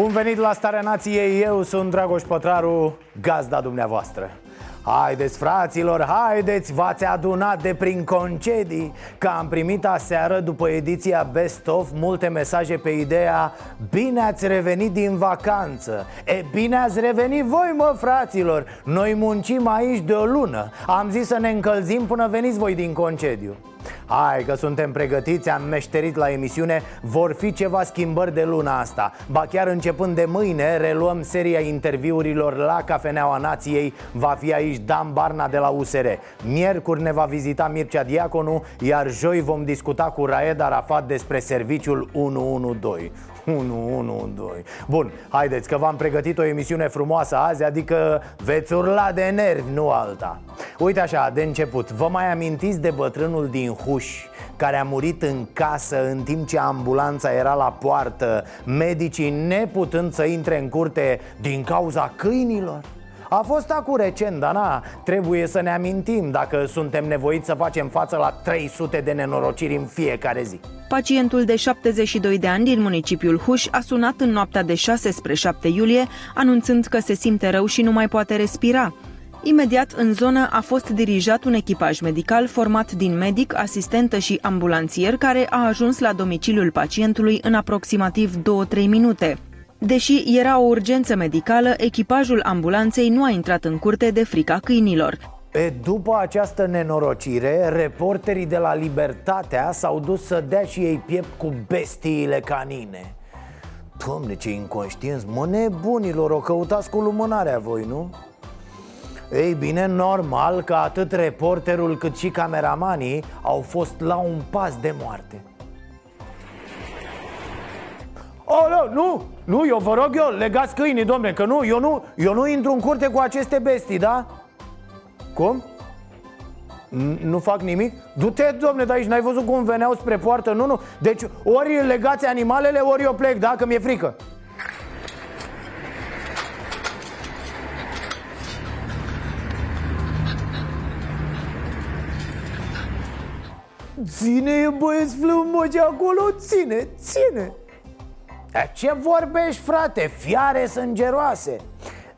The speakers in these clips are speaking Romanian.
Bun venit la Starea Nației, eu sunt Dragoș Pătraru, gazda dumneavoastră. Haideți fraților, haideți, v-ați adunat de prin concedii Că am primit aseară după ediția Best Of multe mesaje pe ideea Bine ați revenit din vacanță. E bine ați revenit voi mă fraților! Noi muncim aici de o lună. Am zis să ne încălzim până veniți voi din concediu Hai că suntem pregătiți, am meșterit la emisiune Vor fi ceva schimbări de luna asta. Ba chiar începând de mâine reluăm seria interviurilor la Cafeneaua Nației. Va fi aici Dan Barna de la USR Miercuri ne va vizita Mircea Diaconu Iar joi vom discuta cu Raed Arafat despre serviciul 112 112 Bun, haideți că v-am pregătit o emisiune frumoasă azi Adică veți urla de nervi, nu alta. Uite așa, de început Vă mai amintiți de bătrânul din Huș care a murit în casă în timp ce ambulanța era la poartă? Medicii neputând să intre în curte din cauza câinilor? A fost acum recent, dar na, trebuie să ne amintim dacă suntem nevoiți să facem față la 300 de nenorociri în fiecare zi Pacientul de 72 de ani din municipiul Huș a sunat în noaptea de 6 spre 7 iulie, anunțând că se simte rău și nu mai poate respira. Imediat în zonă a fost dirijat un echipaj medical format din medic, asistentă și ambulanțier care a ajuns la domiciliul pacientului în aproximativ 2-3 minute. Deși era o urgență medicală, echipajul ambulanței nu a intrat în curte de frica câinilor. E, după această nenorocire, reporterii de la Libertatea s-au dus să dea și ei piept cu bestiile canine Doamne, ce inconștienți, mă nebunilor, o căutați cu lumânarea voi, nu? Ei bine, normal că atât reporterul cât și cameramanii au fost la un pas de moarte Oh, nu, nu, nu, eu vă rog eu, legați câinii, domne, că nu, eu nu, eu nu intru în curte cu aceste bestii, da? Cum? N- Nu fac nimic? Du-te, domne, de aici, n-ai văzut cum veneau spre poartă? Nu, nu, deci ori legați animalele, ori eu plec, da? Că mi-e frică Ține, băieți flămăci acolo, ține, ține Dar ce vorbești, frate? Fiare sângeroase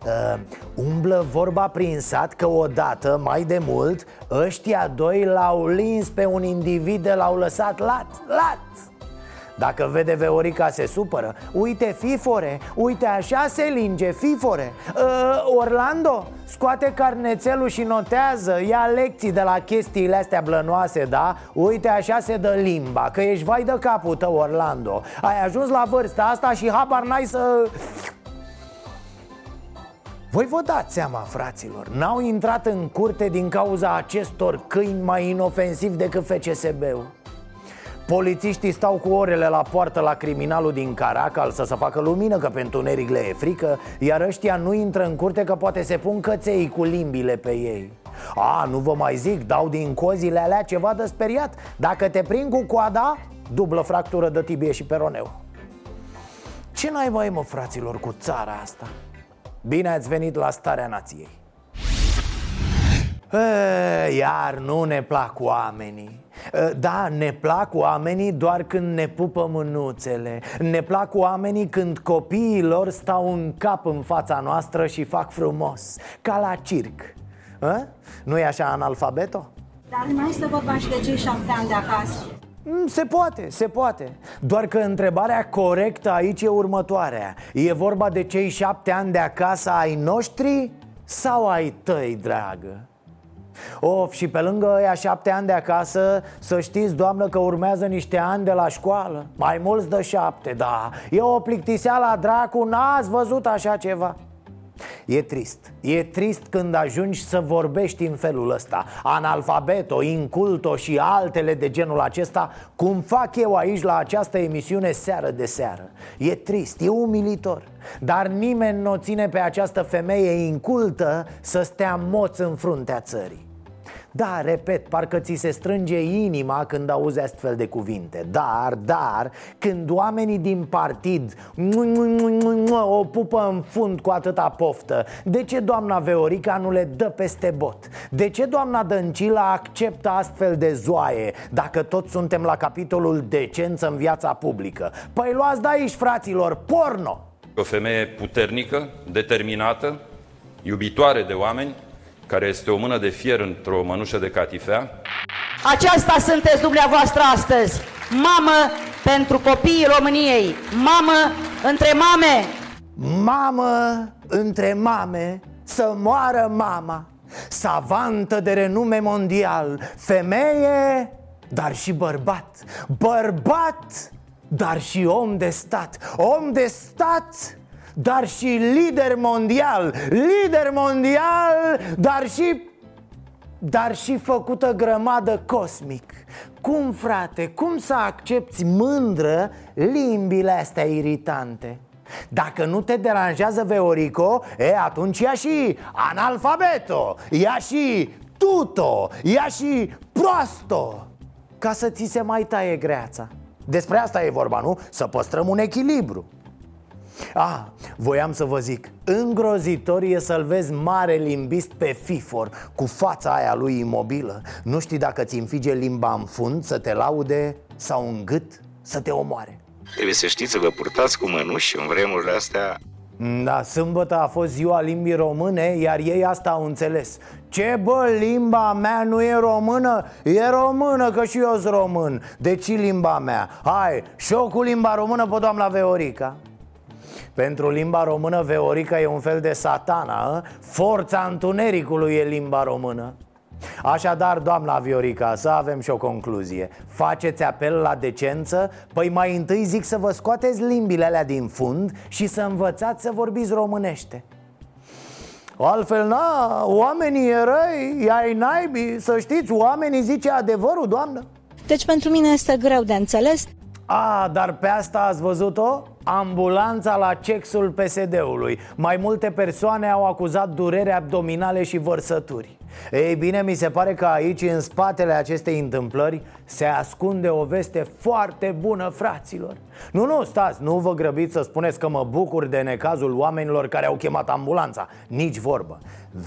uh, Umblă vorba prin sat că odată, mai de mult Ăștia doi l-au lins pe un individ de l-au lăsat lat, lat dacă vede Veorica se supără. Uite fifore, uite așa se linge fifore. Uh, Orlando, scoate carnețelul și notează. Ia lecții de la chestiile astea blănoase, da? Uite așa se dă limba Că ești vai de capul tău, Orlando. Ai ajuns la vârsta asta și habar n-ai să... Voi vă dați seama, fraților N-au intrat în curte din cauza acestor câini mai inofensivi decât FCSB-ul Polițiștii stau cu orele la poartă la criminalul din Caracal să se facă lumină că pentru întuneric le e frică Iar ăștia nu intră în curte că poate se pun căței cu limbile pe ei. A, nu vă mai zic, dau din cozile alea ceva de speriat. Dacă te prind cu coada, dublă fractură de tibie și peroneu. Ce n-ai mai mă, fraților, cu țara asta? Bine ați venit la Starea Nației. E, Iar nu ne plac oamenii. Da, ne plac oamenii doar când ne pupă mânuțele. Ne plac oamenii când copiii lor stau în cap în fața noastră și fac frumos Ca la circ. Nu e așa analfabeto? Dar mai este vorba și de cei șapte ani de acasă. Mm, Se poate, se poate. Doar că întrebarea corectă aici e următoarea. E vorba de cei șapte ani de acasă ai noștri sau ai tăi, dragă? Of, și pe lângă ăia șapte ani de acasă Să știți, doamnă, că urmează niște ani de la școală. Mai mulți de șapte, da. E o plictiseală a dracu, n-ați văzut așa ceva E trist. E trist când ajungi să vorbești în felul ăsta. Analfabeto, inculto și altele de genul acesta Cum fac eu aici la această emisiune seară de seară. E trist, e umilitor. Dar nimeni nu o ține pe această femeie incultă Să stea moț în fruntea țării da, repet, parcă ți se strânge inima când auzi astfel de cuvinte Dar, dar, când oamenii din partid o pupă în fund cu atâta poftă De ce doamna Veorica nu le dă peste bot? De ce doamna Dăncilă acceptă astfel de zoaie Dacă tot suntem la capitolul decență în viața publică? Păi luați de aici, fraților, porno! O femeie puternică, determinată, iubitoare de oameni care este o mână de fier într-o mănușă de catifea. Aceasta sunteți dumneavoastră astăzi, mamă pentru copiii României, mamă între mame. Mamă între mame, să moară mama, savantă de renume mondial, femeie, dar și bărbat, bărbat, dar și om de stat, om de stat, dar și lider mondial Lider mondial, dar și dar și făcută grămadă cosmic Cum, frate, cum să accepti mândră limbile astea iritante? Dacă nu te deranjează Veorico, e, atunci ia și analfabeto Ia și tuto Ia și prosto Ca să ți se mai taie greața Despre asta e vorba, nu? Să păstrăm un echilibru Ah, voiam să vă zic Îngrozitor e să-l vezi mare limbist pe FIFOR Cu fața aia lui imobilă. Nu știi dacă ți înfige limba în fund să te laude Sau în gât să te omoare. Trebuie să știți să vă purtați cu mănuși în vremurile astea. Da, sâmbătă a fost ziua limbii române, iar ei asta au înțeles. Ce bă, limba mea nu e română? E română, că și eu sunt român. Deci limba mea? Hai, și cu limba română pe doamna Veorica pentru limba română, Veorica e un fel de satana ă? Forța întunericului e limba română Așadar, doamna Viorica, să avem și o concluzie Faceți apel la decență? Păi mai întâi zic să vă scoateți limbile alea din fund Și să învățați să vorbiți românește Altfel, na, oamenii e răi, ai naibii Să știți, oamenii zice adevărul, doamnă Deci pentru mine este greu de înțeles A, dar pe asta ați văzut-o? Ambulanța la cexul PSD-ului Mai multe persoane au acuzat durere abdominale și vărsături Ei bine, mi se pare că aici, în spatele acestei întâmplări Se ascunde o veste foarte bună, fraților. Nu, nu, stați, nu vă grăbiți să spuneți că mă bucur de necazul oamenilor care au chemat ambulanța. Nici vorbă.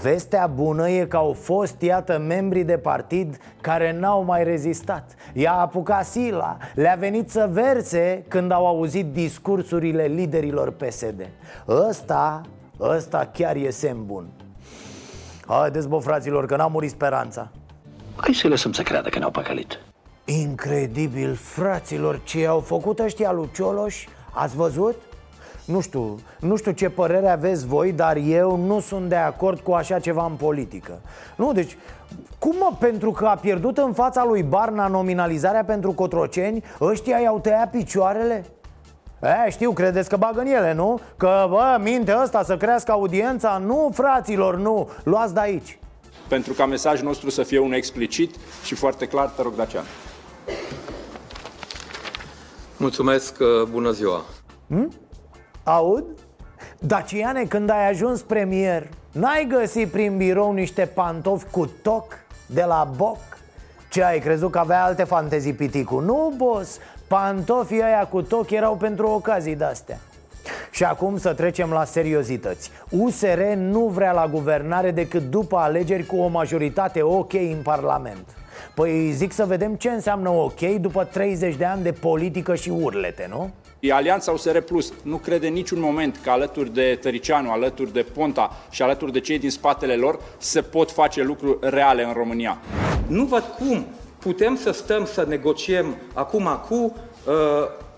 Vestea bună e că au fost, iată, membri de partid care n-au mai rezistat. I-a apucat sila, le-a venit să verse când au auzit discursurile liderilor PSD Ăsta, ăsta chiar e semn bun Haideți, bă, fraților, că n-a murit speranța Hai să lăsăm să creadă că ne-au păcălit Incredibil, fraților, ce au făcut ăștia lui Cioloș Ați văzut? Nu știu, nu știu ce părere aveți voi, dar eu nu sunt de acord cu așa ceva în politică Nu, deci, cum mă, pentru că a pierdut în fața lui Barna nominalizarea pentru Cotroceni Ăștia i-au tăiat picioarele? E, știu, credeți că bagă în ele, nu? Că, bă, minte ăsta să crească audiența? Nu, fraților, nu, luați de aici Pentru ca mesajul nostru să fie unul explicit și foarte clar, te rog, Dacian Mulțumesc, uh, bună ziua hmm? Aud? Daciane, când ai ajuns premier N-ai găsit prin birou niște pantofi cu toc de la boc? Ce ai crezut că avea alte fantezii piticu? Nu, boss, pantofii aia cu toc erau pentru ocazii de-astea și acum să trecem la seriozități USR nu vrea la guvernare decât după alegeri cu o majoritate ok în Parlament Păi zic să vedem ce înseamnă ok după 30 de ani de politică și urlete, nu? Alianța USR Plus nu crede niciun moment că alături de Tăricianu, alături de Ponta și alături de cei din spatele lor se pot face lucruri reale în România. Nu văd cum putem să stăm să negociem acum cu uh,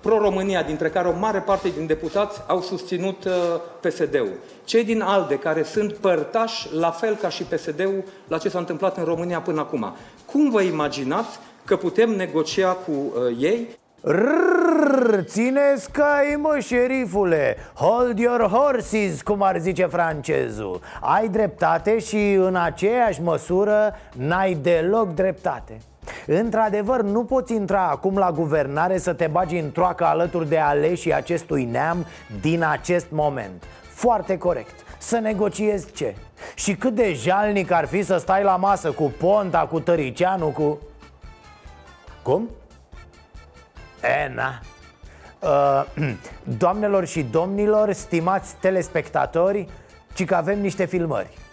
pro-România, dintre care o mare parte din deputați au susținut uh, PSD-ul. Cei din ALDE, care sunt părtași, la fel ca și PSD-ul, la ce s-a întâmplat în România până acum. Cum vă imaginați că putem negocia cu uh, ei Rrrr, țineți cai mă, șerifule Hold your horses, cum ar zice francezul Ai dreptate și în aceeași măsură n-ai deloc dreptate Într-adevăr, nu poți intra acum la guvernare să te bagi în troacă alături de aleșii acestui neam din acest moment Foarte corect Să negociezi ce? Și cât de jalnic ar fi să stai la masă cu Ponta, cu Tăricianu, cu... Cum? E, na uh, Doamnelor și domnilor, stimați telespectatori Ci că avem niște filmări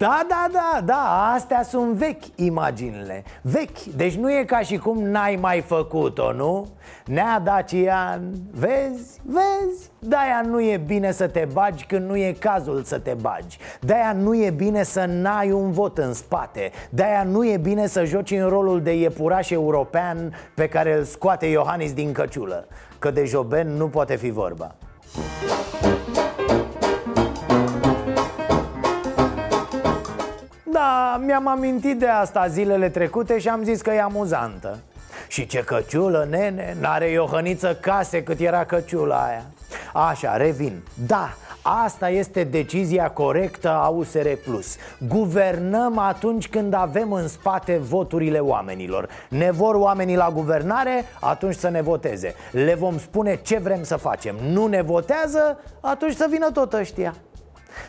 Da, da, da, da, astea sunt vechi imaginile. Vechi, deci nu e ca și cum n-ai mai făcut-o, nu? Nea Dacian, vezi, vezi? De-aia nu e bine să te bagi când nu e cazul să te bagi. De-aia nu e bine să n-ai un vot în spate. De-aia nu e bine să joci în rolul de iepuraș european Pe care îl scoate Iohannis din căciulă Că de Joben nu poate fi vorba Da, mi-am amintit de asta zilele trecute și am zis că e amuzantă. Și ce căciulă, nene, n-are Iohăniță case cât era căciula aia. Așa, revin. Da, asta este decizia corectă a USR Plus. Guvernăm atunci când avem în spate voturile oamenilor. Ne vor oamenii la guvernare, atunci să ne voteze. Le vom spune ce vrem să facem. Nu ne votează, atunci să vină tot ăștia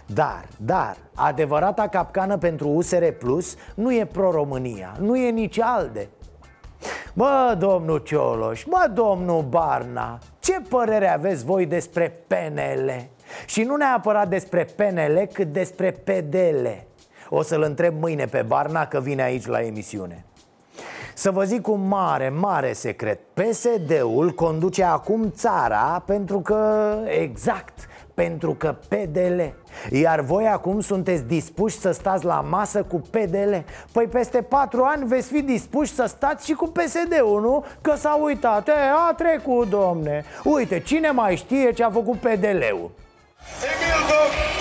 dar, dar, adevărata capcană pentru USR Plus nu e pro-România, nu e nici ALDE. Bă, domnul Cioloș, bă, domnul Barna, ce părere aveți voi despre PNL? Și nu neapărat despre PNL, cât despre PDL O să-l întreb mâine pe Barna că vine aici la emisiune. Să vă zic un mare, mare secret. PSD-ul conduce acum țara pentru că, exact, pentru că PDL Iar voi acum sunteți dispuși să stați la masă cu PDL Păi peste patru ani veți fi dispuși să stați și cu PSD-ul, nu? Că s-a uitat, e, a trecut, domne Uite, cine mai știe ce a făcut PDL-ul? Tăticuțul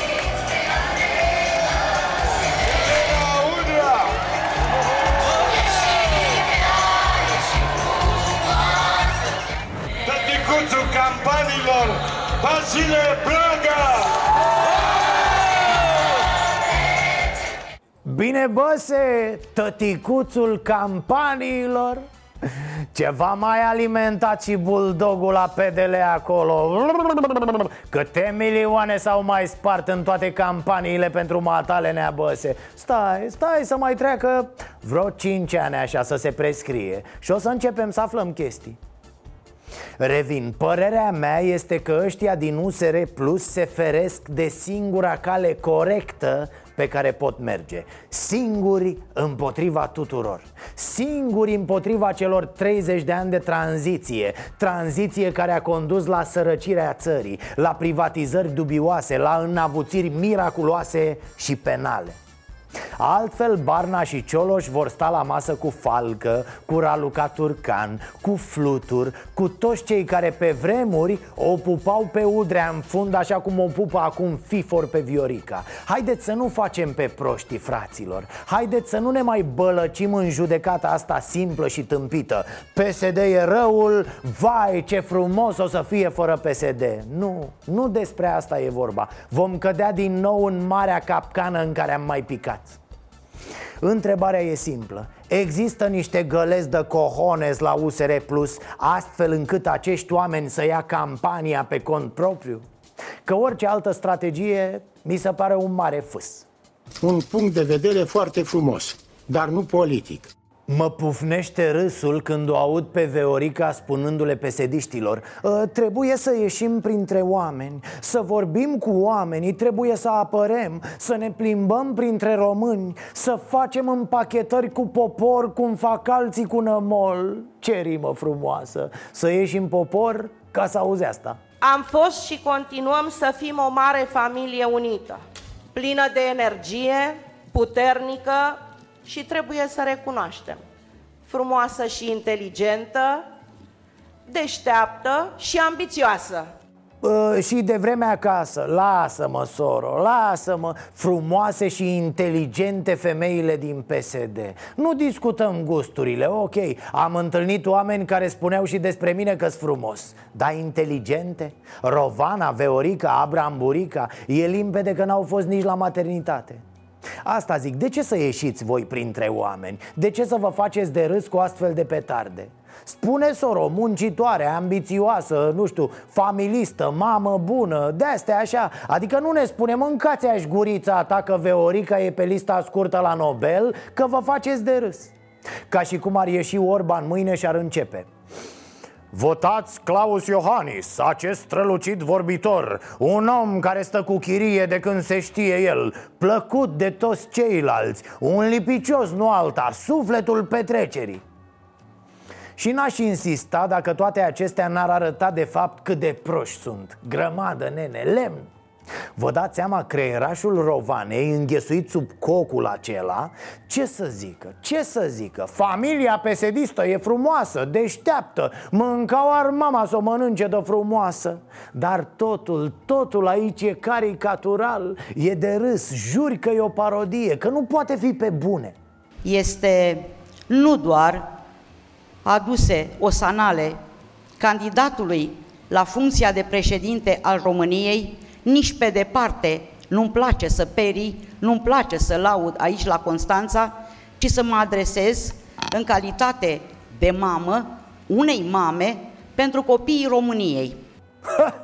Vasile Blaga! Bine băse, tăticuțul campaniilor. Ceva mai alimentat și buldogul la PDL acolo. Câte milioane s-au mai spart în toate campaniile pentru matale neabăse. Stai, stai să mai treacă vreo 5 ani așa să se prescrie. Și o să începem să aflăm chestii Revin, părerea mea este că ăștia din USR Plus se feresc de singura cale corectă pe care pot merge. Singuri împotriva tuturor. Singuri împotriva celor 30 de ani de tranziție. Tranziție care a condus la sărăcirea țării La privatizări dubioase, la înabuțiri miraculoase și penale Altfel Barna și Cioloș vor sta la masă cu Falcă, cu Raluca Turcan, cu Flutur Cu toți cei care pe vremuri o pupau pe Udrea în fund așa cum o pupă acum Fifor pe Viorica. Haideți să nu facem pe proști, fraților. Haideți să nu ne mai bălăcim în judecata asta simplă și tâmpită. PSD e răul, vai ce frumos o să fie fără PSD Nu, nu despre asta e vorba. Vom cădea din nou în marea capcană în care am mai picat Întrebarea e simplă. Există niște gălezi de cohones la USR Plus Astfel încât acești oameni să ia campania pe cont propriu? Că orice altă strategie mi se pare un mare fâs. Un punct de vedere foarte frumos, dar nu politic Mă pufnește râsul când o aud pe Veorica spunându-le pesediștilor ă, Trebuie să ieșim printre oameni, să vorbim cu oamenii, trebuie să apărem, să ne plimbăm printre români Să facem împachetări cu popor cum fac alții cu nămol. Ce rimă frumoasă, să ieșim popor ca să auzi asta. Am fost și continuăm să fim o mare familie unită Plină de energie, puternică, și trebuie să recunoaștem. Frumoasă și inteligentă, deșteaptă și ambițioasă. Uh, și de vremea acasă Lasă-mă, soro, lasă-mă Frumoase și inteligente femeile din PSD Nu discutăm gusturile, ok Am întâlnit oameni care spuneau și despre mine că-s frumos Dar inteligente? Rovana, Veorica, Abraham Burica E limpede că n-au fost nici la maternitate Asta zic, de ce să ieșiți voi printre oameni? De ce să vă faceți de râs cu astfel de petarde? Spune soro, muncitoare, ambițioasă, nu știu, familistă, mamă bună, de-astea așa Adică nu ne spune, mâncați-aș gurița ta că Veorica e pe lista scurtă la Nobel Că vă faceți de râs Ca și cum ar ieși Orban mâine și ar începe Votați Claus Iohannis, acest strălucit vorbitor Un om care stă cu chirie de când se știe el Plăcut de toți ceilalți Un lipicios, nu alta, sufletul petrecerii. Și n-aș insista dacă toate acestea n-ar arăta de fapt cât de proști sunt. Grămadă, nene, lemn Vă dați seama, creierașul Rovanei, înghesuit sub cocul acela? Ce să zică, ce să zică? Familia pesedistă e frumoasă, deșteaptă. Mâncau ar mama să o mănânce de frumoasă. Dar totul, totul aici e caricatural. E de râs, juri că e o parodie, că nu poate fi pe bune. Este nu doar aduse osanale candidatului la funcția de președinte al României, nici pe departe nu-mi place să peri, nu-mi place să laud aici la Constanța, ci să mă adresez în calitate de mamă, unei mame, pentru copiii României.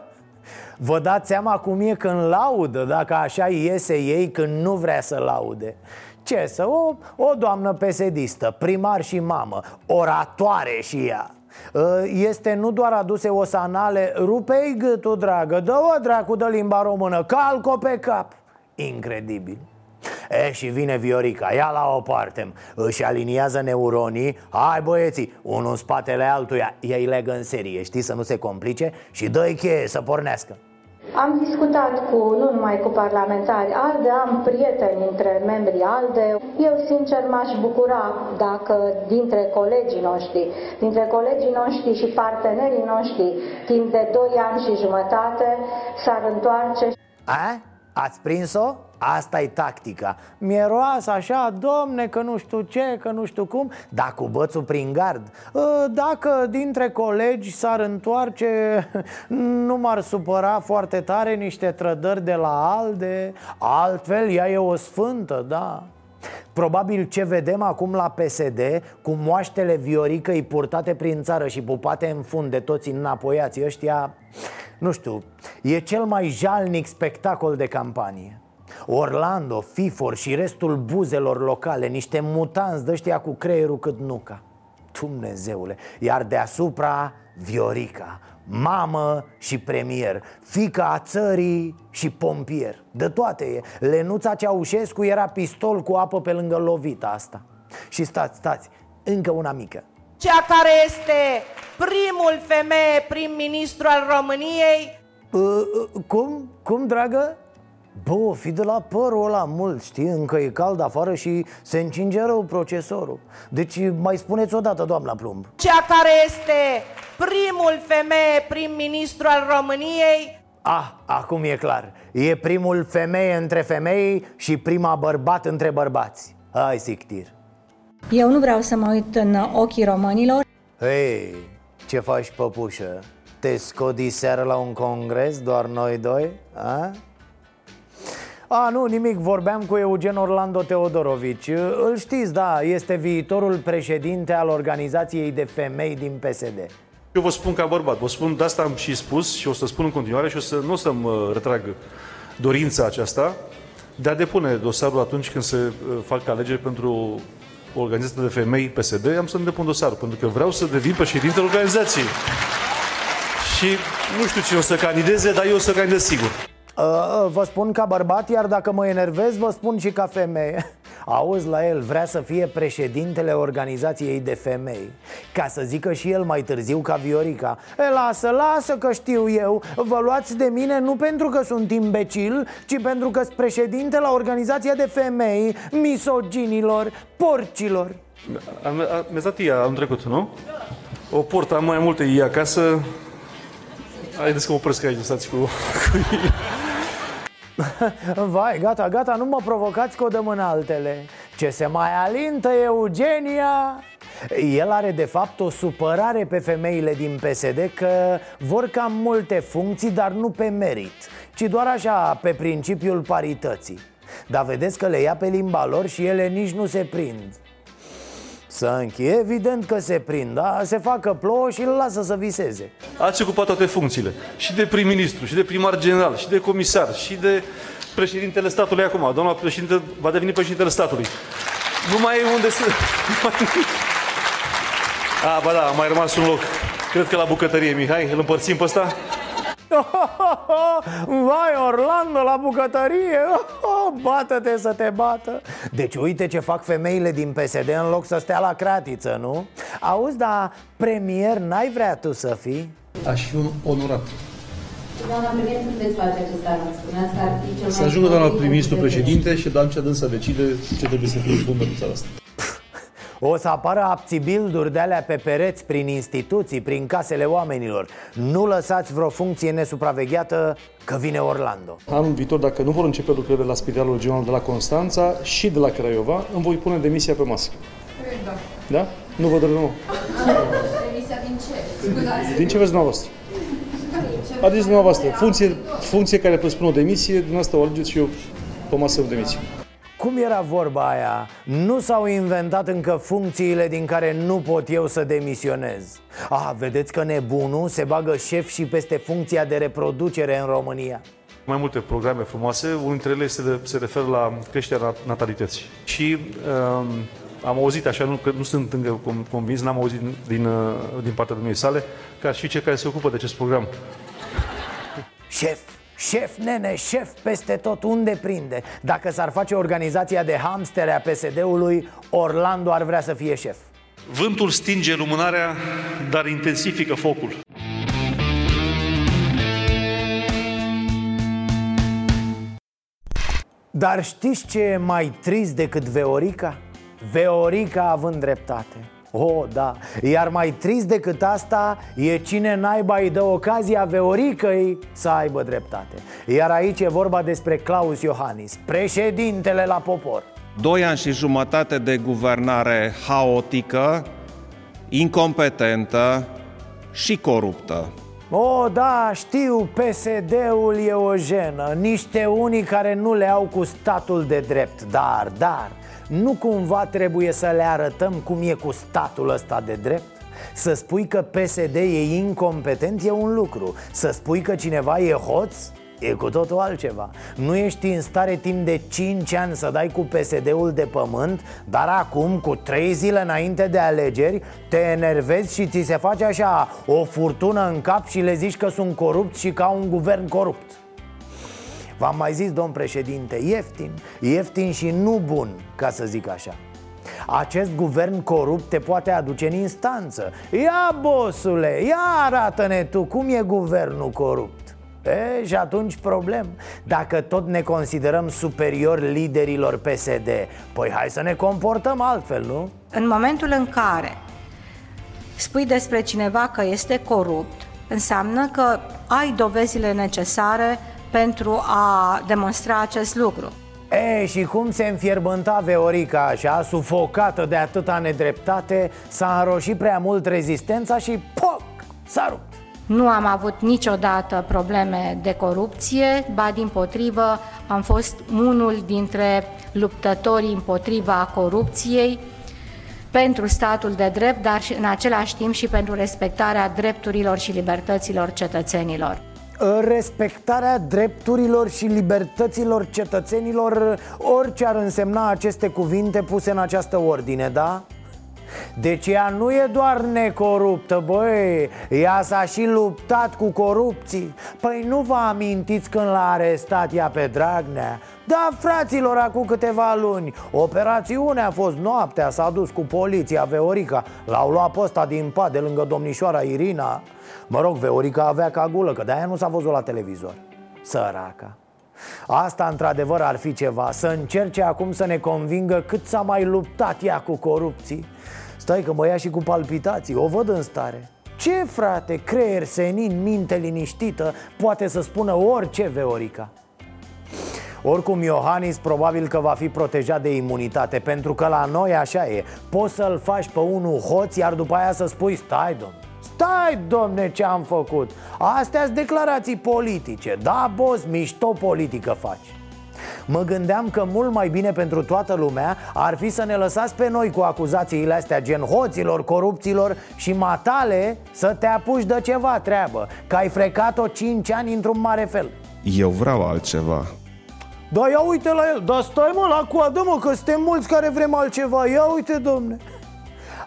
Vă dați seama cum e când laudă, dacă așa iese ei când nu vrea să laude ce să, o, o doamnă pesedistă, primar și mamă, oratoare și ea ă, este nu doar aduse osanale Rupei gâtul, dragă, dă-o dracu de limba română Calco pe cap. Incredibil. E, și vine Viorica, ia la o parte Își aliniază neuronii. Hai băieții, unul în spatele altuia. Ei legă în serie, știi, să nu se complice? Și dă-i cheie să pornească am discutat cu, nu numai cu parlamentari ALDE, am prieteni între membrii ALDE. Eu, sincer, m-aș bucura dacă dintre colegii noștri, dintre colegii noștri și partenerii noștri, timp de 2 ani și jumătate, s-ar întoarce. A? Ați prins-o? Asta e tactica. Mieroasă așa, domne, că nu știu ce, că nu știu cum Dar cu bățul prin gard. Ă, Dacă dintre colegi s-ar întoarce Nu m-ar supăra foarte tare niște trădări de la ALDE. Altfel, ea e o sfântă, da. Probabil ce vedem acum la PSD Cu moaștele vioricăi purtate prin țară și pupate în fund de toți înapoiați ăștia Nu știu, e cel mai jalnic spectacol de campanie Orlando, Fifor și restul buzelor locale Niște mutanți de ăștia cu creierul cât nuca. Dumnezeule Iar deasupra Viorica Mamă și premier Fica a țării și pompier. De toate e. Lenuța Ceaușescu era pistol cu apă pe lângă lovita asta. Și stați, stați, încă una mică. Cea care este primul femeie prim-ministru al României? Uh, uh, Cum? Cum, dragă? Bă, fi de la părul ăla mult, știi? Încă e cald afară și se încinge rău procesorul Deci mai spuneți odată, doamna Plumb Cea care este primul femeie prim-ministru al României Ah, acum e clar E primul femeie între femei și prima bărbat între bărbați Hai, sictir Eu nu vreau să mă uit în ochii românilor Hei, ce faci, păpușă? Te scodi seara la un congres, doar noi doi? A? A, nu, nimic, vorbeam cu Eugen Orlando Teodorovici Îl știți, da, este viitorul președinte al organizației de femei din PSD Eu vă spun ca bărbat, vă spun, de asta am și spus și o să spun în continuare și o să, nu o să-mi uh, retrag dorința aceasta de a depune dosarul atunci când se uh, fac alegeri pentru organizația de femei PSD, am să-mi depun dosarul, pentru că vreau să devin președintele organizației. Și nu știu cine o să candideze, dar eu o să candidez sigur. Uh, vă spun ca bărbat, iar dacă mă enervez, vă spun și ca femeie Auzi la el, vrea să fie președintele organizației de femei Ca să zică și el mai târziu ca Viorica e, Lasă, lasă că știu eu Vă luați de mine nu pentru că sunt imbecil Ci pentru că sunt președinte la organizația de femei Misoginilor, porcilor Mi-ați dat ea anul trecut, nu? o port, am mai multe ei acasă. Haideți că mă opresc aici, stați cu, cu ei. Vai, gata, gata, nu mă provocați că o dăm în altele Ce se mai alintă Eugenia el are de fapt o supărare pe femeile din PSD că vor cam multe funcții, dar nu pe merit, ci doar așa, pe principiul parității. Dar vedeți că le ia pe limba lor și ele nici nu se prind. Să închie, evident că se prind, da? Se facă plouă și îl lasă să viseze. Ați ocupat toate funcțiile. Și de prim-ministru, și de primar general, și de comisar, și de președintele statului acum. Doamna președinte va deveni președintele statului. Nu mai e unde să... A, ba da, a mai rămas un loc. Cred că la bucătărie, Mihai, îl împărțim pe ăsta? Vai, Orlando, la bucătărie Bată-te să te bată Deci uite ce fac femeile din PSD în loc să stea la cratiță, nu? Auzi, dar premier n-ai vrea tu să fii? Aș fi un onorat Doamna premier, cum veți face acest anunț? Spuneați că ar fi cel Să ajungă doamna prim-ministru președinte și doamna dânsă decide ce trebuie să fie bun pentru țara asta o să apară apțibilduri de alea pe pereți prin instituții, prin casele oamenilor Nu lăsați vreo funcție nesupravegheată că vine Orlando Anul viitor, dacă nu vor începe lucrările la Spitalul Regional de la Constanța și de la Craiova, îmi voi pune demisia pe masă Da? da? Nu vă rău. Demisia din ce? Din ce vezi dumneavoastră? Adică dumneavoastră, funcție, funcție care presupune o demisie, dumneavoastră o alegeți și eu pe masă o demisie. Cum era vorba aia? Nu s-au inventat încă funcțiile din care nu pot eu să demisionez Ah, vedeți că nebunul se bagă șef și peste funcția de reproducere în România mai multe programe frumoase, unul dintre ele se, de, se referă la creșterea natalității. Și um, am auzit, așa, nu, că nu sunt încă convins, n-am auzit din, uh, din partea dumneavoastră sale, că ar fi cei care se ocupă de acest program. Șef, Șef, nene, șef peste tot unde prinde? Dacă s-ar face organizația de hamstere a PSD-ului Orlando ar vrea să fie șef. Vântul stinge lumânarea, dar intensifică focul. Dar știți ce e mai trist decât Veorica? Veorica având dreptate Oh, da, iar mai trist decât asta e cine naiba îi dă ocazia Veoricăi să aibă dreptate. Iar aici e vorba despre Claus Iohannis, președintele la popor. Doi ani și jumătate de guvernare haotică, incompetentă și coruptă. O, oh, da, știu, PSD-ul e o jenă Niște unii care nu le au cu statul de drept Dar, dar, nu cumva trebuie să le arătăm cum e cu statul ăsta de drept? Să spui că PSD e incompetent e un lucru. Să spui că cineva e hoț E cu totul altceva. Nu ești în stare timp de 5 ani să dai cu PSD-ul de pământ Dar acum, cu 3 zile înainte de alegeri Te enervezi și ți se face așa o furtună în cap Și le zici că sunt corupți și ca un guvern corupt V-am mai zis, domn președinte, ieftin Ieftin și nu bun, ca să zic așa. Acest guvern corupt te poate aduce în instanță. Ia, bosule, ia arată-ne tu cum e guvernul corupt. E, și atunci problem. Dacă tot ne considerăm superiori liderilor PSD Păi hai să ne comportăm altfel, nu? În momentul în care spui despre cineva că este corupt Înseamnă că ai dovezile necesare pentru a demonstra acest lucru. E, și cum se înfierbânta Veorica așa, sufocată de atâta nedreptate, s-a înroșit prea mult rezistența și poc, s-a rupt. Nu am avut niciodată probleme de corupție, ba din potrivă am fost unul dintre luptătorii împotriva corupției pentru statul de drept, dar în același timp și pentru respectarea drepturilor și libertăților cetățenilor respectarea drepturilor și libertăților cetățenilor, orice ar însemna aceste cuvinte puse în această ordine, da? Deci ea nu e doar necoruptă, băi Ea s-a și luptat cu corupții Păi nu vă amintiți când l-a arestat ea pe Dragnea? Da, fraților, acum câteva luni Operațiunea a fost noaptea, s-a dus cu poliția Veorica L-au luat pe ăsta din pat de lângă domnișoara Irina Mă rog, Veorica avea cagulă, că de-aia nu s-a văzut la televizor. Săraca. Asta într-adevăr ar fi ceva. Să încerce acum să ne convingă cât s-a mai luptat ea cu corupții. Stai că mă ia și cu palpitații, o văd în stare. Ce frate, creier senin, minte liniștită Poate să spună orice Veorica? Oricum Iohannis probabil că va fi protejat de imunitate Pentru că la noi așa e. Poți să-l faci pe unul hoț Iar după aia să spui stai domn Stai domne ce am făcut? Astea sunt declarații politice. Da, boss, mișto politică faci. Mă gândeam că mult mai bine pentru toată lumea ar fi să ne lăsați pe noi cu acuzațiile astea gen hoților, corupților și matale să te apuci de ceva treabă Că ai frecat-o 5 ani într-un mare fel. Eu vreau altceva. Da, ia uite la el, dar stai mă la coadă mă că suntem mulți care vrem altceva. Ia uite domne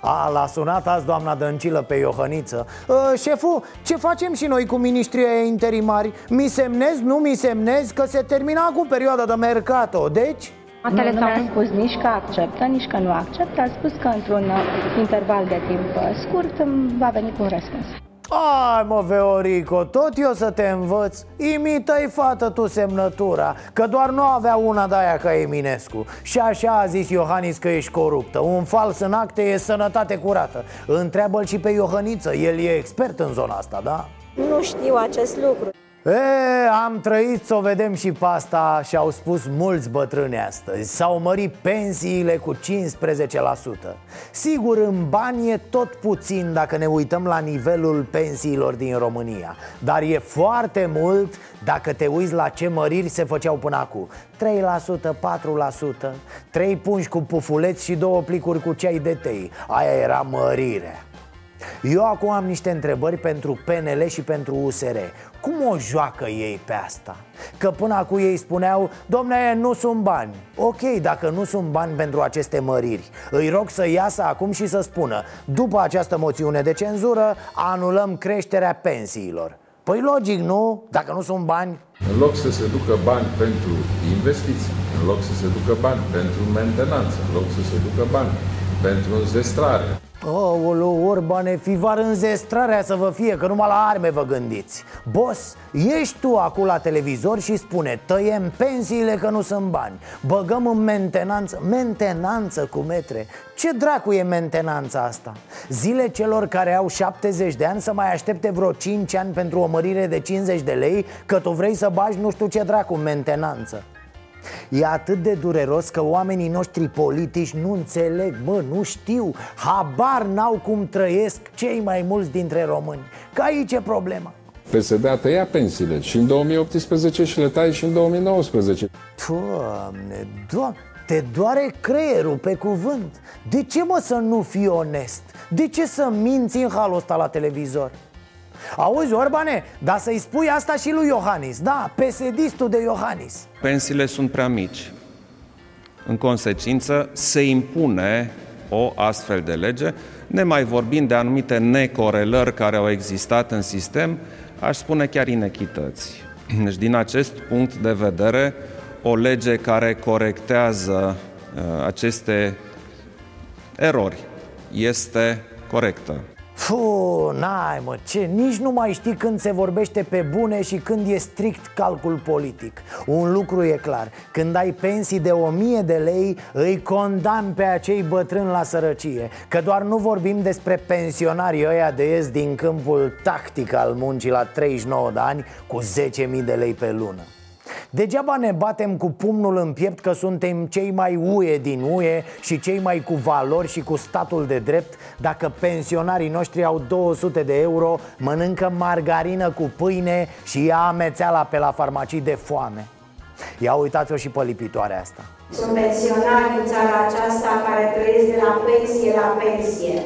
a, l-a sunat azi doamna Dăncilă pe Iohăniță uh, Șeful, ce facem și noi cu ministrii interimari? Mi semnez, nu mi semnez, că se termina acum perioada de mercato Deci? Nu, nu mi-a spus nici că acceptă, nici că nu acceptă A spus că într-un interval de timp scurt va veni cu un răspuns ai mă, Veorico, tot eu să te învăț. Imită-i fată tu semnătura Că doar nu avea una de aia ca Eminescu. Și așa a zis Iohannis că ești coruptă. Un fals în acte e sănătate curată. Întreabă-l și pe Iohăniță El e expert în zona asta, da? Nu știu acest lucru E, am trăit să o vedem și pe asta și au spus mulți bătrâni astăzi. S-au mărit pensiile cu 15% Sigur, în bani e tot puțin dacă ne uităm la nivelul pensiilor din România. Dar e foarte mult dacă te uiți la ce măriri se făceau până acum. 3%, 4%, 3 pungi cu pufuleți și două plicuri cu ceai de tei. Aia era mărire eu acum am niște întrebări pentru PNL și pentru USR Cum o joacă ei pe asta? Că până acum ei spuneau, domne, nu sunt bani. Ok, dacă nu sunt bani pentru aceste măriri Îi rog să iasă acum și să spună După această moțiune de cenzură, anulăm creșterea pensiilor. Păi logic, nu? Dacă nu sunt bani. În loc să se ducă bani pentru investiții În loc să se ducă bani pentru mentenanță În loc să se ducă bani pentru înzestrare Oh, Orbane, fi var înzestrarea să vă fie, că numai la arme vă gândiți. Boss, ești tu acum la televizor și spune Tăiem pensiile că nu sunt bani. Băgăm în mentenanță Mentenanță cu metre. Ce dracu e mentenanța asta? Zile celor care au 70 de ani să mai aștepte vreo 5 ani pentru o mărire de 50 de lei Că tu vrei să bagi nu știu ce dracu mentenanță E atât de dureros că oamenii noștri politici nu înțeleg, mă, nu știu. Habar n-au cum trăiesc cei mai mulți dintre români. Că aici e problema. PSD a tăiat pensiile și în 2018 și le tai și în 2019 Doamne, doamne te doare creierul pe cuvânt. De ce mă să nu fii onest? De ce să minți în halul ăsta la televizor? Auzi, Orbane, dar să-i spui asta și lui Iohannis Da, psd de Iohannis Pensiile sunt prea mici. În consecință, se impune o astfel de lege, nemai vorbind de anumite necorelări care au existat în sistem, aș spune chiar inechități. Deci, din acest punct de vedere, o lege care corectează uh, aceste erori este corectă. Fu, n-ai mă, ce, nici nu mai știi când se vorbește pe bune și când e strict calcul politic. Un lucru e clar, când ai pensii de 1000 de lei, îi condamn pe acei bătrâni la sărăcie. Că doar nu vorbim despre pensionarii ăia de ies din câmpul tactic al muncii la 39 de ani cu 10.000 de lei pe lună Degeaba ne batem cu pumnul în piept că suntem cei mai uie din UE și cei mai cu valori și cu statul de drept. Dacă pensionarii noștri au 200 de euro, mănâncă margarină cu pâine și ia amețeala pe la farmacii de foame. Ia uitați-o și pe lipitoarea asta. Sunt pensionari în țara aceasta care trăiesc de la pensie la pensie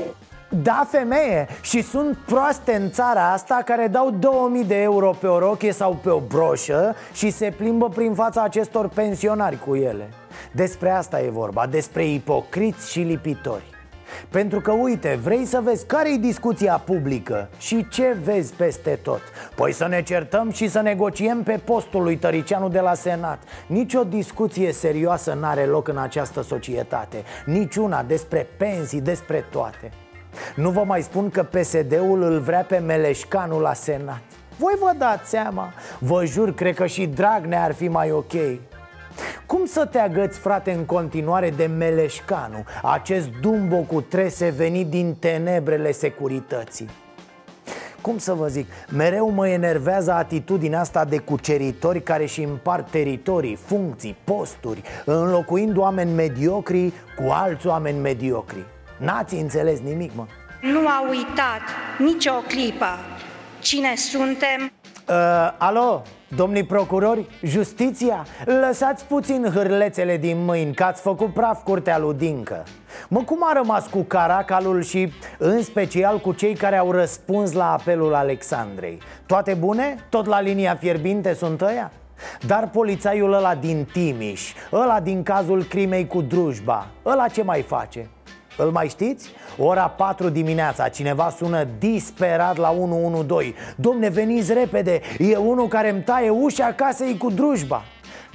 da, femeie, și sunt proaste în țara asta care dau 2000 de euro pe o rochie sau pe o broșă și se plimbă prin fața acestor pensionari cu ele. Despre asta e vorba, despre ipocriți și lipitori. Pentru că, uite, vrei să vezi care e discuția publică și ce vezi peste tot. Păi să ne certăm și să negociem pe postul lui Tăricianu de la Senat. Nici o discuție serioasă n-are loc în această societate. Niciuna despre pensii, despre toate nu vă mai spun că PSD-ul îl vrea pe Meleșcanu la Senat. Voi vă dați seama. Vă jur, cred că și Dragnea ar fi mai ok. Cum să te agăți, frate, în continuare de Meleșcanu? Acest dumbo cu trese venit din tenebrele securității. Cum să vă zic, mereu mă enervează atitudinea asta de cuceritori care și împart teritorii, funcții, posturi Înlocuind oameni mediocri cu alți oameni mediocri N-ați înțeles nimic, mă Nu a uitat nicio clipă cine suntem uh, Alo, domnii procurori, justiția Lăsați puțin hârlețele din mâini Că ați făcut praf curtea lui Dincă Mă, cum a rămas cu Caracalul și în special cu cei care au răspuns la apelul Alexandrei? Toate bune? Tot la linia fierbinte sunt ăia? Dar polițaiul ăla din Timiș, ăla din cazul crimei cu drujba, ăla ce mai face? Îl mai știți? Ora 4 dimineața, cineva sună disperat la 112 Domne, veniți repede, e unul care îmi taie ușa casei cu drujba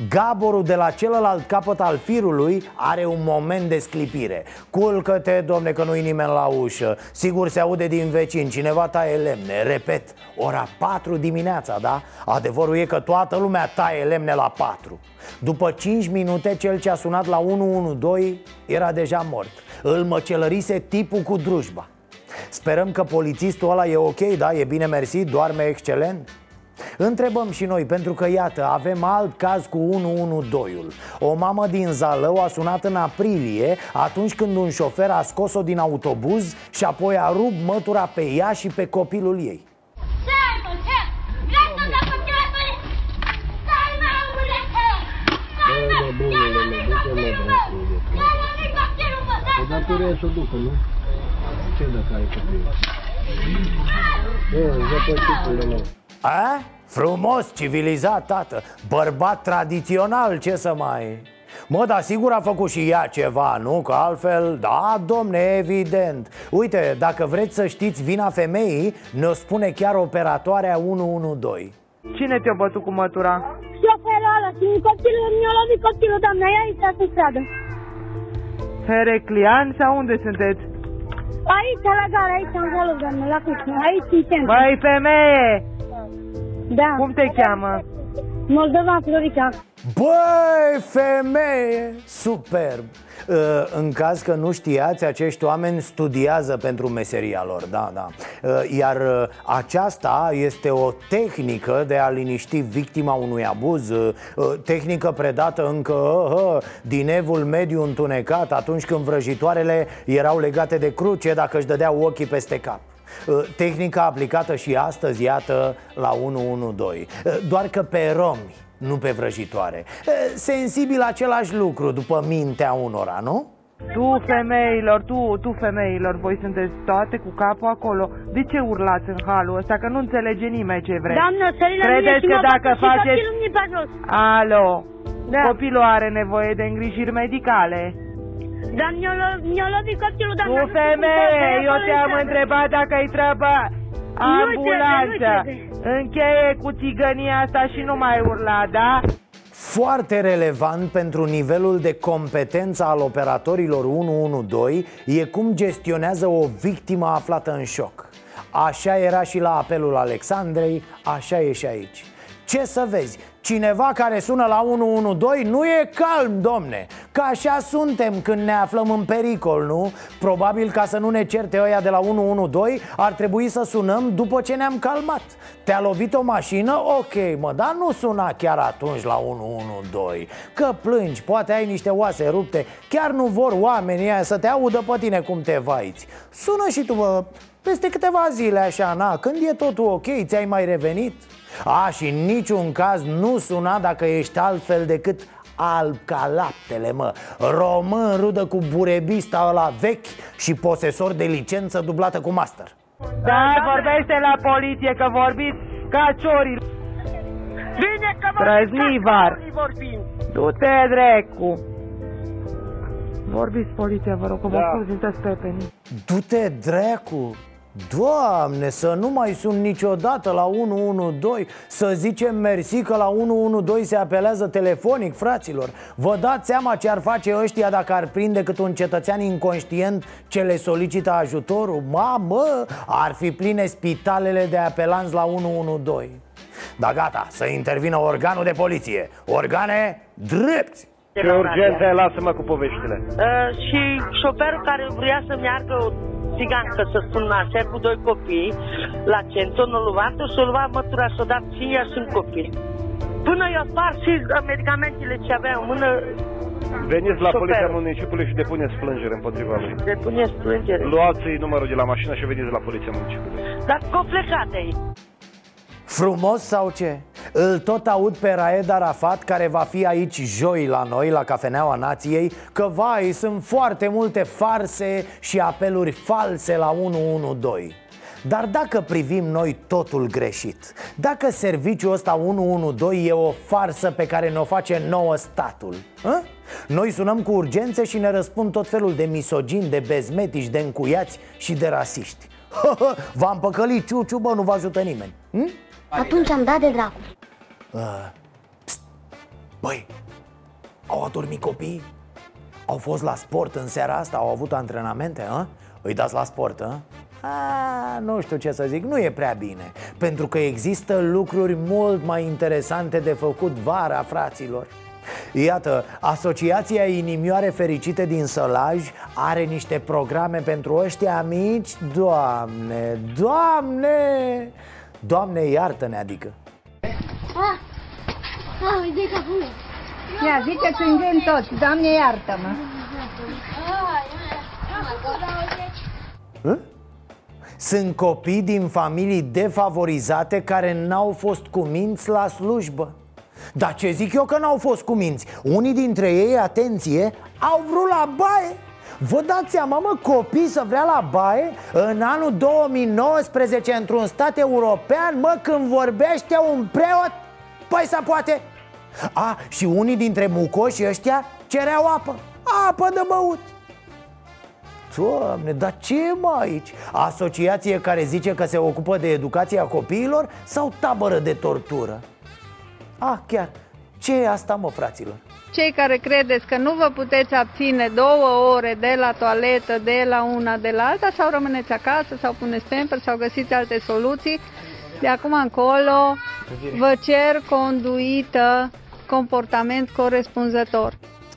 Gaborul de la celălalt capăt al firului are un moment de sclipire. Culcă-te, domne, că nu-i nimeni la ușă. Sigur se aude din vecin, cineva taie lemne. Repet, ora 4 dimineața, da? Adevărul e că toată lumea taie lemne la 4 După 5 minute, cel ce a sunat la 112 era deja mort. Îl măcelărise tipul cu drujba. Sperăm că polițistul ăla e ok, da? E bine mersi, doarme excelent Întrebăm și noi, pentru că iată, avem alt caz cu 112-ul O mamă din Zalău a sunat în aprilie Atunci când un șofer a scos-o din autobuz Și apoi a rupt mătura pe ea și pe copilul ei. Datoria să ducă, nu? Ce dacă ai copil? Nu, zăpăcitul meu a? Frumos, civilizat, tată Bărbat tradițional, ce să mai... Mă, dar sigur a făcut și ea ceva, nu? Că altfel, da, domne, evident Uite, dacă vreți să știți vina femeii Ne-o spune chiar operatoarea 112 Cine te-a bătut cu mătura? Șoferul ăla, și copilul, mi-a lovit copilul, doamna, e aici pe stradă Hereclian sau unde sunteți? Aici, la gara, aici, în Zalău, doamnă, la cușnă, aici, în centru Băi, femeie! Da. Cum te cheamă? Moldova Florica. Băi, femeie! Superb! Uh, în caz că nu știați, acești oameni studiază pentru meseria lor, da, da uh, Iar uh, aceasta este o tehnică de a liniști victima unui abuz Tehnică predată încă din evul mediu întunecat Atunci când vrăjitoarele erau legate de cruce dacă își dădeau ochii peste cap Uh, tehnica aplicată și astăzi, iată, la 112 uh, Doar că pe romi, nu pe vrăjitoare. Uh, Sensibil același lucru după mintea unora, nu? Tu femeilor, tu, tu femeilor, voi sunteți toate cu capul acolo. De ce urlați în halul ăsta? Că nu înțelege nimeni ce vreți. Doamnă, Credeți că dacă faceți... Alo, da. copilul are nevoie de îngrijiri medicale dar mi-a lovit copilul, dar Tu femeie, eu te-am întrebat dacă îi treabă ambulanță. Încheie cu țigănia asta și nu mai urla, da? Foarte relevant pentru nivelul de competență al operatorilor 112 e cum gestionează o victimă aflată în șoc. Așa era și la apelul Alexandrei, așa e și aici. Ce să vezi, cineva care sună la 112 nu e calm, domne Că așa suntem când ne aflăm în pericol, nu? Probabil ca să nu ne certe ăia de la 112 Ar trebui să sunăm după ce ne-am calmat Te-a lovit o mașină? Ok, mă, dar nu suna chiar atunci la 112 Că plângi, poate ai niște oase rupte Chiar nu vor oamenii aia să te audă pe tine cum te vaiți Sună și tu, bă, peste câteva zile așa, na, când e totul ok, ți-ai mai revenit? A, și în niciun caz nu suna dacă ești altfel decât alb ca laptele, mă. Român rudă cu burebista ăla vechi și posesor de licență dublată cu master. Da, vorbește la poliție că vorbiți ca ciorii Bine că Trăznivar Du-te, drecu Vorbiți poliția, vă rog, că vă da. pe Du-te, drecu Doamne, să nu mai sun niciodată la 112 Să zicem mersi că la 112 se apelează telefonic, fraților. Vă dați seama ce ar face ăștia dacă ar prinde cât un cetățean inconștient ce le solicită ajutorul? Mamă, ar fi pline spitalele de apelanți la 112 Da gata, să intervină organul de poliție. Organe drepți Ce urgență lasă-mă cu poveștile. Uh, și șoferul care vrea să meargă o țigancă să spun așa cu doi copii la centru, nu luat, și-o luat mătura și-o dat și ea și un copil. Până i-a spart și uh, medicamentele ce avea în mână, Veniți la Șoferul. poliția municipiului și depuneți plângere împotriva lui. depuneți plângere. Luați numărul de la mașină și veniți la poliția municipiului. Dar că plecat de aici. Frumos sau ce? Îl tot aud pe Raed Arafat care va fi aici joi la noi, la Cafeneaua Nației Că vai, sunt foarte multe farse și apeluri false la 112 dar dacă privim noi totul greșit Dacă serviciul ăsta 112 e o farsă pe care ne-o face nouă statul hă? Noi sunăm cu urgențe și ne răspund tot felul de misogini, de bezmetici, de încuiați și de rasiști V-am păcălit, ciuciu, bă, nu vă ajută nimeni hm? Atunci am dat de dracu. Uh, pst, băi, au adormit copiii? Au fost la sport în seara asta? Au avut antrenamente, a? Îi dați la sport, a? A, nu știu ce să zic, nu e prea bine Pentru că există lucruri mult mai interesante de făcut vara, fraților Iată, Asociația Inimioare Fericite din Sălaj are niște programe pentru ăștia mici Doamne, Doamne, Doamne iartă-ne adică Ah, ah, uite că acum. Ia, ziceți în gând toți, Doamne iartă-mă. Hă? Sunt copii din familii defavorizate care n-au fost cuminți la slujbă Dar ce zic eu că n-au fost cuminți? Unii dintre ei, atenție, au vrut la baie Vă dați seama, mă, copii să vrea la baie în anul 2019 într-un stat european, mă, când vorbește un preot? Păi să poate A, și unii dintre mucoși ăștia cereau apă Apă de băut Doamne, dar ce e mai aici? Asociație care zice că se ocupă de educația copiilor sau tabără de tortură? Ah, chiar, ce e asta mă, fraților? Cei care credeți că nu vă puteți abține două ore de la toaletă, de la una, de la alta, sau rămâneți acasă, sau puneți temper, sau găsiți alte soluții, de acum încolo vă cer conduită, comportament corespunzător.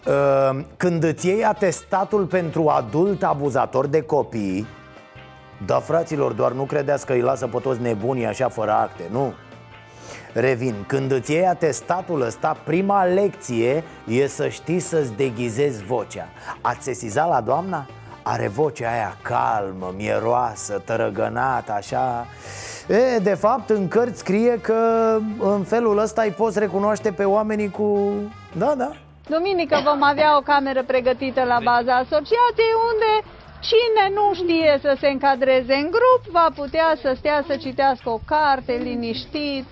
Uh, Când îți iei atestatul pentru adult abuzator de copii Da, fraților, doar nu credeți că îi lasă pe toți nebunii așa fără acte, nu? Revin, când îți iei atestatul ăsta, prima lecție e să știi să-ți deghizezi vocea Ați sesizat la doamna? Are vocea aia calmă, mieroasă, tărăgănată, așa E, de fapt, în cărți scrie că în felul ăsta îi poți recunoaște pe oamenii cu... Da, da, Duminică vom avea o cameră pregătită la baza asociației unde cine nu știe să se încadreze în grup va putea să stea să citească o carte liniștit.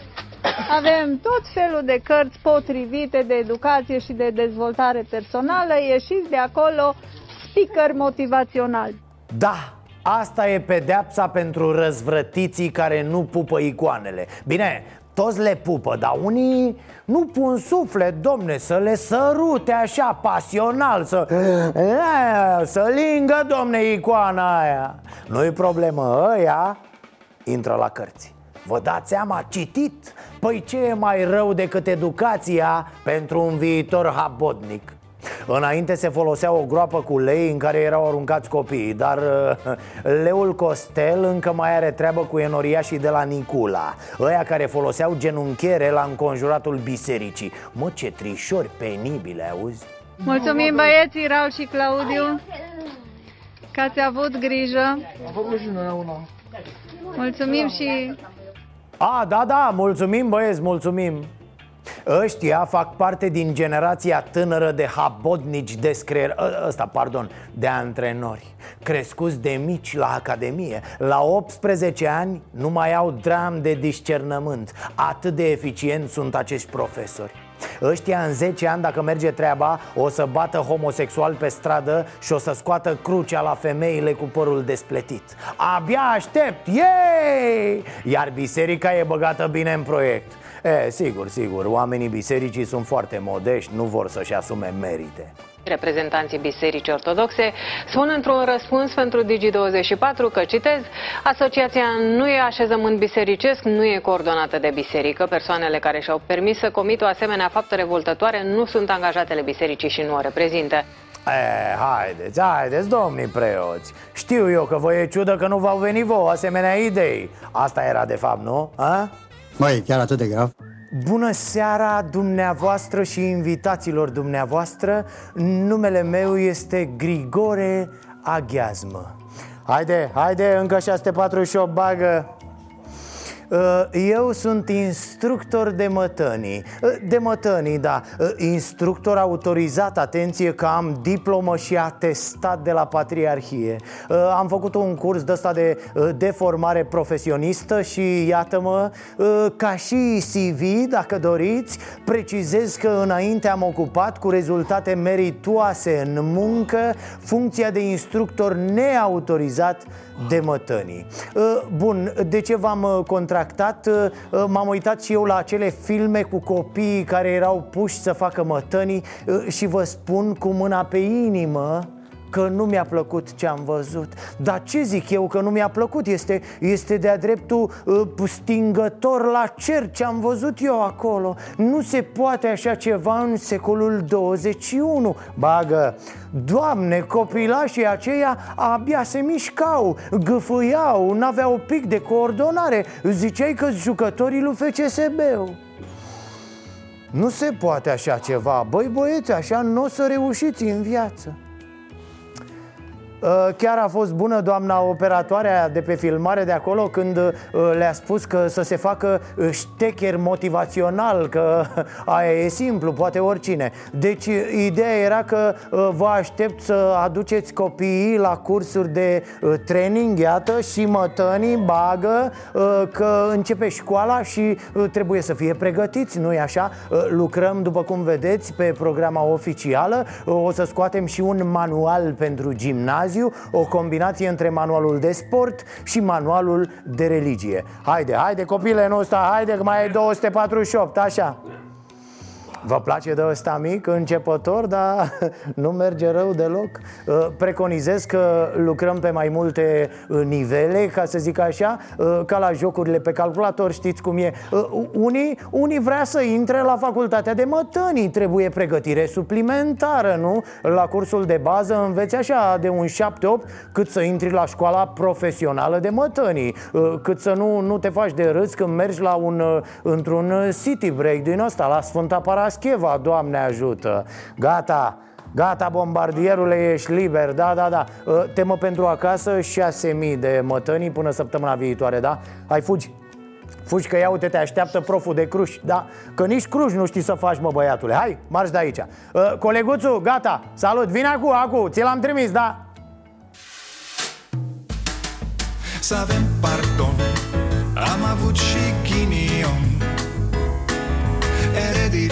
Avem tot felul de cărți potrivite de educație și de dezvoltare personală. Ieșiți de acolo speaker motivațional. Da, asta e pedeapsa pentru răzvrătiții care nu pupă icoanele Bine, toți le pupă, dar unii nu pun suflet, domne, să le sărute așa, pasional Să, să lingă, domne, icoana aia Nu-i problemă, ăia intră la cărți Vă dați seama, citit? Păi ce e mai rău decât educația pentru un viitor habodnic? Înainte se folosea o groapă cu lei în care erau aruncați copiii Dar uh, leul Costel încă mai are treabă cu enoriașii de la Nicula Ăia care foloseau genunchiere la înconjuratul bisericii Mă, ce trișori penibile, auzi? Mulțumim băieții Raul și Claudiu că ați avut grijă. Am făcut și noi una. Mulțumim și A, da, da, mulțumim băieți, mulțumim Ăștia fac parte din generația tânără de habodnici de screier ă- Ăsta, pardon, de antrenori Crescuți de mici la academie. La 18 ani nu mai au dram de discernământ. Atât de eficient sunt acești profesori. Ăștia în 10 ani, dacă merge treaba, o să bată homosexual pe stradă și o să scoată crucea la femeile cu părul despletit. Abia aștept, yay! Iar biserica e băgată bine în proiect E, sigur, sigur, oamenii bisericii sunt foarte modești, nu vor să-și asume merite Reprezentanții Bisericii Ortodoxe spun într-un răspuns pentru Digi24 că, citez, Asociația nu e așezământ bisericesc, nu e coordonată de biserică. Persoanele care și-au permis să comită o asemenea faptă revoltătoare nu sunt angajatele bisericii și nu o reprezintă. E, haideți, haideți, domnii preoți Știu eu că vă e ciudă că nu v-au venit vouă asemenea idei Asta era de fapt, nu? A? Măi, chiar atât de grav? Bună seara dumneavoastră și invitaților dumneavoastră. Numele meu este Grigore Aghiazmă. Haide, haide, încă 648 bagă. Uh, Eu sunt instructor de mătănii. Uh, De mătănii, da. Uh, Instructor autorizat, atenție că am diplomă și atestat de la Patriarhie. Uh, Am făcut un curs de ăsta de uh, deformare profesionistă și iată-mă uh, Ca și CV, dacă doriți Precizez că înainte am ocupat cu rezultate meritoase în muncă Funcția de instructor neautorizat de mătănii. Uh, Bun, de ce v-am uh, contractat? Uh, M-am uitat și eu la acele filme cu copiii care erau puși să facă mătănii uh, Și vă spun cu mâna pe inimă că nu mi-a plăcut ce am văzut. Dar ce zic eu că nu mi-a plăcut? Este, este de-a dreptul uh, stingător la cer ce am văzut eu acolo. Nu se poate așa ceva în secolul 21 Bagă, Doamne, copilașii aceia abia se mișcau, gâfâiau, n-aveau pic de coordonare. Ziceai că jucătorii lui FCSB-ul nu se poate așa ceva. Băi băieți, așa nu o să reușiți în viață. Uh, Chiar a fost bună doamna operatoarea de pe filmare de acolo Când uh, le-a spus că să se facă uh, ștecher motivațional Că aia e simplu, poate oricine. Deci ideea era că vă aștept să aduceți copiii la cursuri de training Iată și mătănii bagă că începe școala și trebuie să fie pregătiți Nu-i așa? Lucrăm, după cum vedeți, pe programa oficială. O să scoatem și un manual pentru gimnaziu gimnaziu O combinație între manualul de sport și manualul de religie. Haide, haide copile nu ăsta, haide că mai e 248, așa Vă place de ăsta mic, începător, dar nu merge rău deloc. Uh, Preconizez că lucrăm pe mai multe uh, nivele, ca să zic așa uh, Ca la jocurile pe calculator, știți cum e. Uh, Unii, unii vrea să intre la facultatea de mătănii Trebuie pregătire suplimentară, nu? La cursul de bază înveți așa de un 7-8 Cât să intri la școala profesională de mătănii. Uh, Cât să nu, nu te faci de râs când mergi la un, uh, într-un uh, city break din ăsta La Sfânta Parascheva, Doamne ajută. Gata, Gata, bombardierule, ești liber, da, da, da. Uh, Temă pentru acasă, 6000 de mătănii până săptămâna viitoare, da? Hai, fugi, fugi că ia uite, te așteaptă proful de Cruj, da? Că nici Cruj nu știi să faci, mă, băiatule. Hai, marș de aici. Uh, Coleguțu, gata, salut, vine acum, acum, ți l-am trimis, da? Să avem pardon. Am avut și